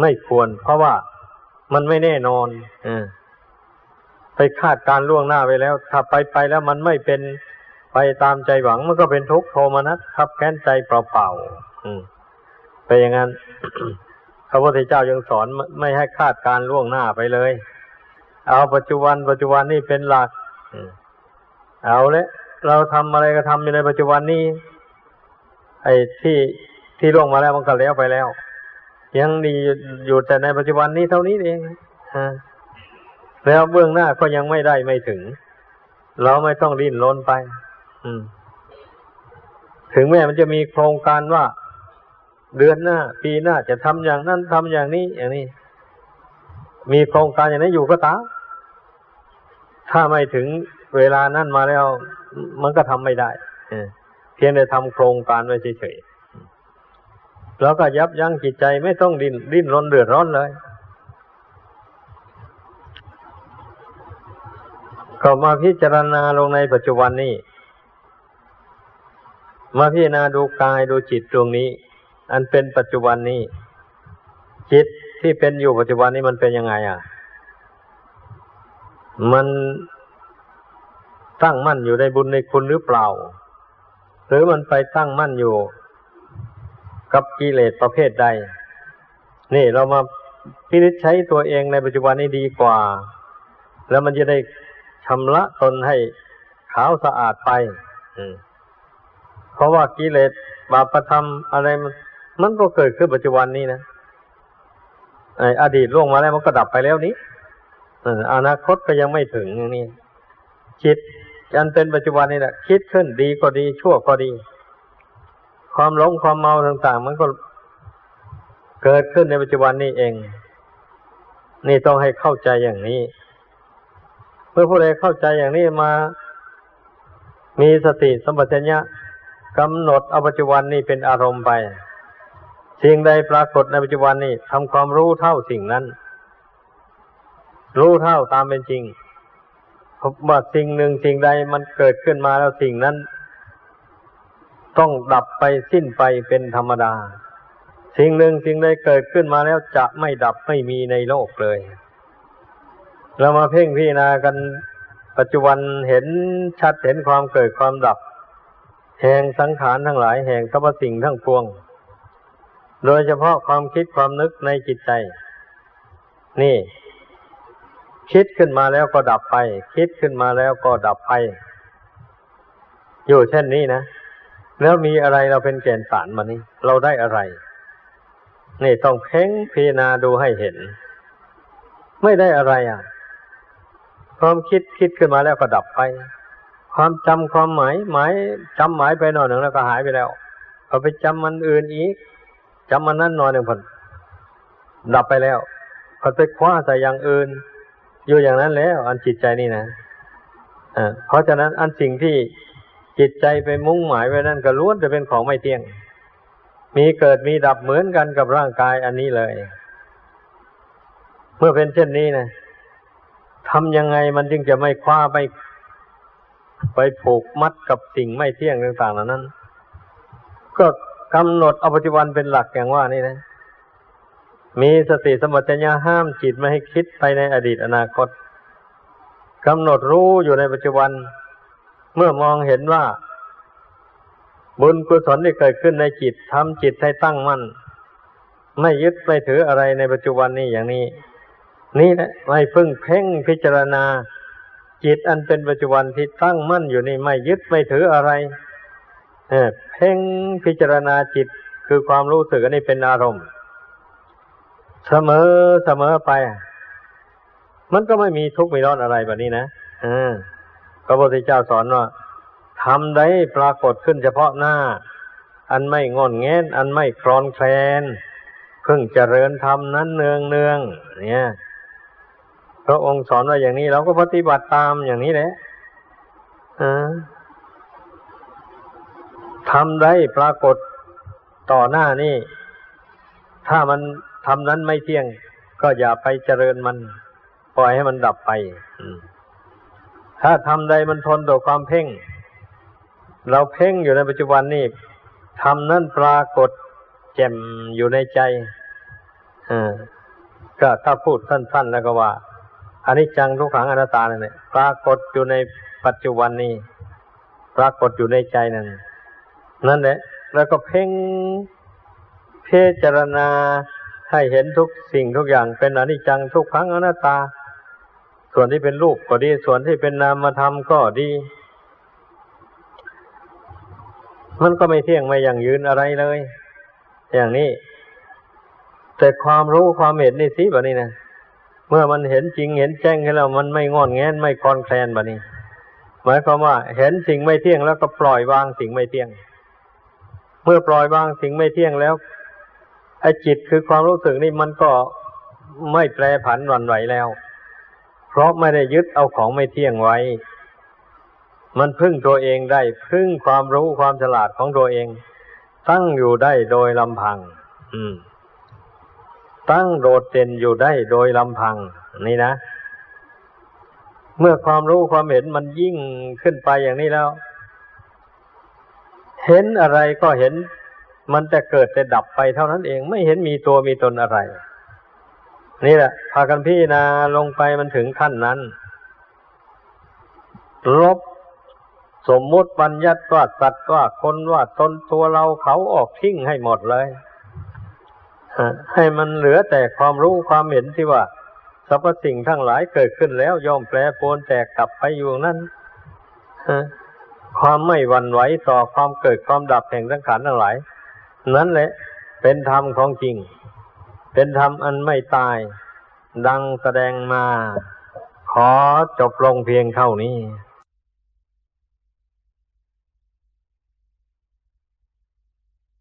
ไม่ควร เพราะว่ามันไม่แน่นอนอไปคาดการล่วงหน้าไปแล้ว ถ้าไปไปแล้วมันไม่เป็นไปตามใจหวังมันก็เป็นทุกข์โทมนัสทับแค้นใจเปล่าๆ ไปอย่างนั้นพระพุทธเจ้ายังสอนไม่ให้คาดการล่วงหน้าไปเลย เอาปัจจุบันปัจจุบันนี่เป็นหลักเอาเลยเราทำอะไรก็ทำอยู่ในปัจจุบันนี้ ไอ้ที่ที่ล่วงมาแล้วมันก็แล้วไปแล้ว ยังดีอยู่แต่ในปัจจุบันนี้เท่านี้เองแล้วเบื้องหน้าก็ยังไม่ได้ไม่ถึง เราไม่ต้องริ้นรนไป อืม ถึงแม้มันจะมีโครงการว่า เดือนหน้า ปีหน้าจะทำอย่างนั้นทำอย่างนี้อย่างนี้ มีโครงการอย่างนี้อยู่ก็ตามถ้าไม่ถึงเวลานั้นมาแล้ว มันก็ทำไม่ได้เพียงแต่ทำโครงการไว้เฉยๆแล้วก็ยับยั้งจิตใจไม่ต้องดิ้นดิ้นรนเดือดร้อนเลย ก็มาพิจารณาลงในปัจจุบันนี้ มาพิจารณาดูกายดูจิตตรงนี้ อันเป็นปัจจุบันนี้จิตที่เป็นอยู่ปัจจุบันนี้มันเป็นยังไง อะ มันตั้งมั่นอยู่ในบุญในคุณหรือเปล่า หรือมันไปตั้งมั่นอยู่ กับกิเลสประเภทใด นี่เรามาพิจิตใช้ตัวเองในปัจจุบันนี้ดีกว่า แล้วมันจะได้ชำระตนให้ขาวสะอาดไปเพราะว่ากิเลสบาปธรรมอะไรมัน มันก็เกิดขึ้นปัจจุบันนี้นะไออดีตล่วงมาแล้วมันก็ดับไปแล้วนี้อนาคตก็ยังไม่ถึงนี้คิดอันเป็นปัจจุบันนี่แหละคิดขึ้นดีก็ดี ชั่วก็ดี ความหลงความเมาต่าง ๆ มันก็เกิดขึ้นในปัจจุบันนี้เอง นี่ต้องให้เข้าใจอย่างนี้ เมื่อผู้ใดเข้าใจอย่างนี้มา มีสติสัมปชัญญะกำหนดเอาปัจจุบันนี้เป็นอารมณ์ไป สิ่งใดปรากฏในปัจจุบันนี่ทำความรู้เท่าสิ่งนั้น รู้เท่าตามเป็นจริงว่าสิ่งหนึ่งสิ่งใดมันเกิดขึ้นมาแล้วสิ่งนั้น ต้องดับไปสิ้นไปเป็นธรรมดา สิ่งหนึ่งสิ่งใดเกิดขึ้นมาแล้วจะไม่ดับไม่มีในโลกเลย เรามาเพ่งพิจารณากันปัจจุบันเห็นชัดเห็นความเกิดความดับ แห่งสังขารทั้งหลายแห่งสรรพสิ่งทั้งปวง โดยเฉพาะความคิดความนึกในจิตใจ นี่ คิดขึ้นมาแล้วก็ดับไป คิดขึ้นมาแล้วก็ดับไป อยู่เช่นนี้นะแล้วมีอะไรเราเป็นแก่นสารมานี่เราได้อะไร นี่ต้องเพ่งพิจารณาดูให้เห็น ไม่ได้อะไรอะ ความคิดคิดขึ้นมาแล้วก็ดับไป ความจำความหมายหมายจำหมายไปหน่อยหนึ่งแล้วก็หายไปแล้วพอไปจำมันอื่นอีก จำมันนั้นนอยหนึ่งผลดับไปแล้วพอไปคว้าใส่อย่างอื่น อยู่อย่างนั้นแล้ว อันจิตใจนี่นะอ่าเพราะฉะนั้นอันสิ่งที่จิตใจไปมุ่งหมายไว้นั่นก็ล้วนจะเป็นของไม่เที่ยง มีเกิดมีดับเหมือนกันกับร่างกายอันนี้เลย เมื่อเป็นเช่นนี้นะทำยังไงมันจึงจะไม่คว้าไปไปผูกมัดกับสิ่งไม่เที่ยงต่างๆเหล่านั้น ก็ กำหนดเอาปัจจุบันเป็นหลักอย่างว่านี่นะ มีสติสมัชัญญาห้ามจิตไม่ให้คิดไปในอดีตอนาคตกำหนดรู้อยู่ในปัจจุบัน เมื่อมองเห็นว่า บุญกุศลที่เกิดขึ้นในจิตทำจิตให้ตั้งมั่น ไม่ยึดไม่ถืออะไรในปัจจุบันนี้อย่างนี้ นี่แหละไม่พึ่งเพ่งพิจารณา จิตอันเป็นปัจจุบันที่ตั้งมั่นอยู่นี่ไม่ยึดไม่ถืออะไร เพ่งพิจารณาจิตคือความรู้สึกอันนี้เป็นอารมณ์ เสมอเสมอไป มันก็ไม่มีทุกข์ไม่ร้อนอะไรแบบนี้นะพระพุทธเจ้าสอนว่าทำได้ปรากฏขึ้นเฉพาะหน้า อันไม่งอนแงนอันไม่คลอนแคลนเพิ่งเจริญธรรมนั้นเนืองเนืองเนี่ยพระองค์สอนว่าอย่างนี้เราก็ปฏิบัติตามอย่างนี้แหละ ทำได้ปรากฏต่อหน้านี่ ถ้ามันทำนั้นไม่เที่ยง ก็อย่าไปเจริญมัน ปล่อยให้มันดับไปถ้าทำใดมันทนต่อความเพ่ง เราเพ่งอยู่ในปัจจุบันนี่ทำนั้นปรากฏแจ่มอยู่ในใจก็ถ้าพูดสั้น ๆ แล้วก็ว่าอันนี้จังทุกขังอนัตตาเนี่ยปรากฏอยู่ในปัจจุบันนี้ ปรากฏอยู่ในใจนั่น นั่นแหละ แล้วก็เพ่งเพจารณาให้เห็นทุกสิ่งทุกอย่างเป็นอนิจจังทุกขังอนัตตา ส่วนที่เป็นรูปก็ดี ส่วนที่เป็นนามธรรมก็ดี มันก็ไม่เที่ยงไม่ยั่งยืนอะไรเลย อย่างนี้ แต่ความรู้ความเห็นนี่สิแบบนี้นะเมื่อมันเห็นจริงเห็นแจ้งให้เรามันไม่งอนแงนไม่คลอนแคลนแบบนี้ หมายความว่า เห็นสิ่งไม่เที่ยงแล้วก็ปล่อยวางสิ่งไม่เที่ยง เมื่อปล่อยวางสิ่งไม่เที่ยงแล้วไอ้จิตคือความรู้สึกนี่มันก็ไม่แปรผันหวั่นไหวแล้ว เพราะไม่ได้ยึดเอาของไม่เที่ยงไว้ มันพึ่งตัวเองได้พึ่งความรู้ความฉลาดของตัวเอง ตั้งอยู่ได้โดยลำพัง อืม ตั้งโดดเด่นอยู่ได้โดยลำพัง นี่นะเมื่อความรู้ความเห็นมันยิ่งขึ้นไปอย่างนี้แล้ว เห็นอะไรก็เห็นมันจะเกิดจะดับไปเท่านั้นเอง ไม่เห็นมีตัวมีตนอะไร นี่แหละ พากันพี่นาลงไปมันถึงขั้นนั้น ลบสมมุติบัญญัติว่าสัตว์ว่าคนว่าตนตัวเราเขาออกทิ้งให้หมดเลยให้มันเหลือแต่ความรู้ความเห็นที่ว่าสรรพสิ่งทั้งหลายเกิดขึ้นแล้วย่อมแปรปรวนแตกกลับไปอยู่นั้น ความไม่หวั่นไหวต่อความเกิดความดับแห่งสังขารทั้งหลาย นั้นแหละ เป็นธรรมของจริง เป็นธรรมอันไม่ตาย ดังแสดงมา ขอจบลงเพียงเท่านี้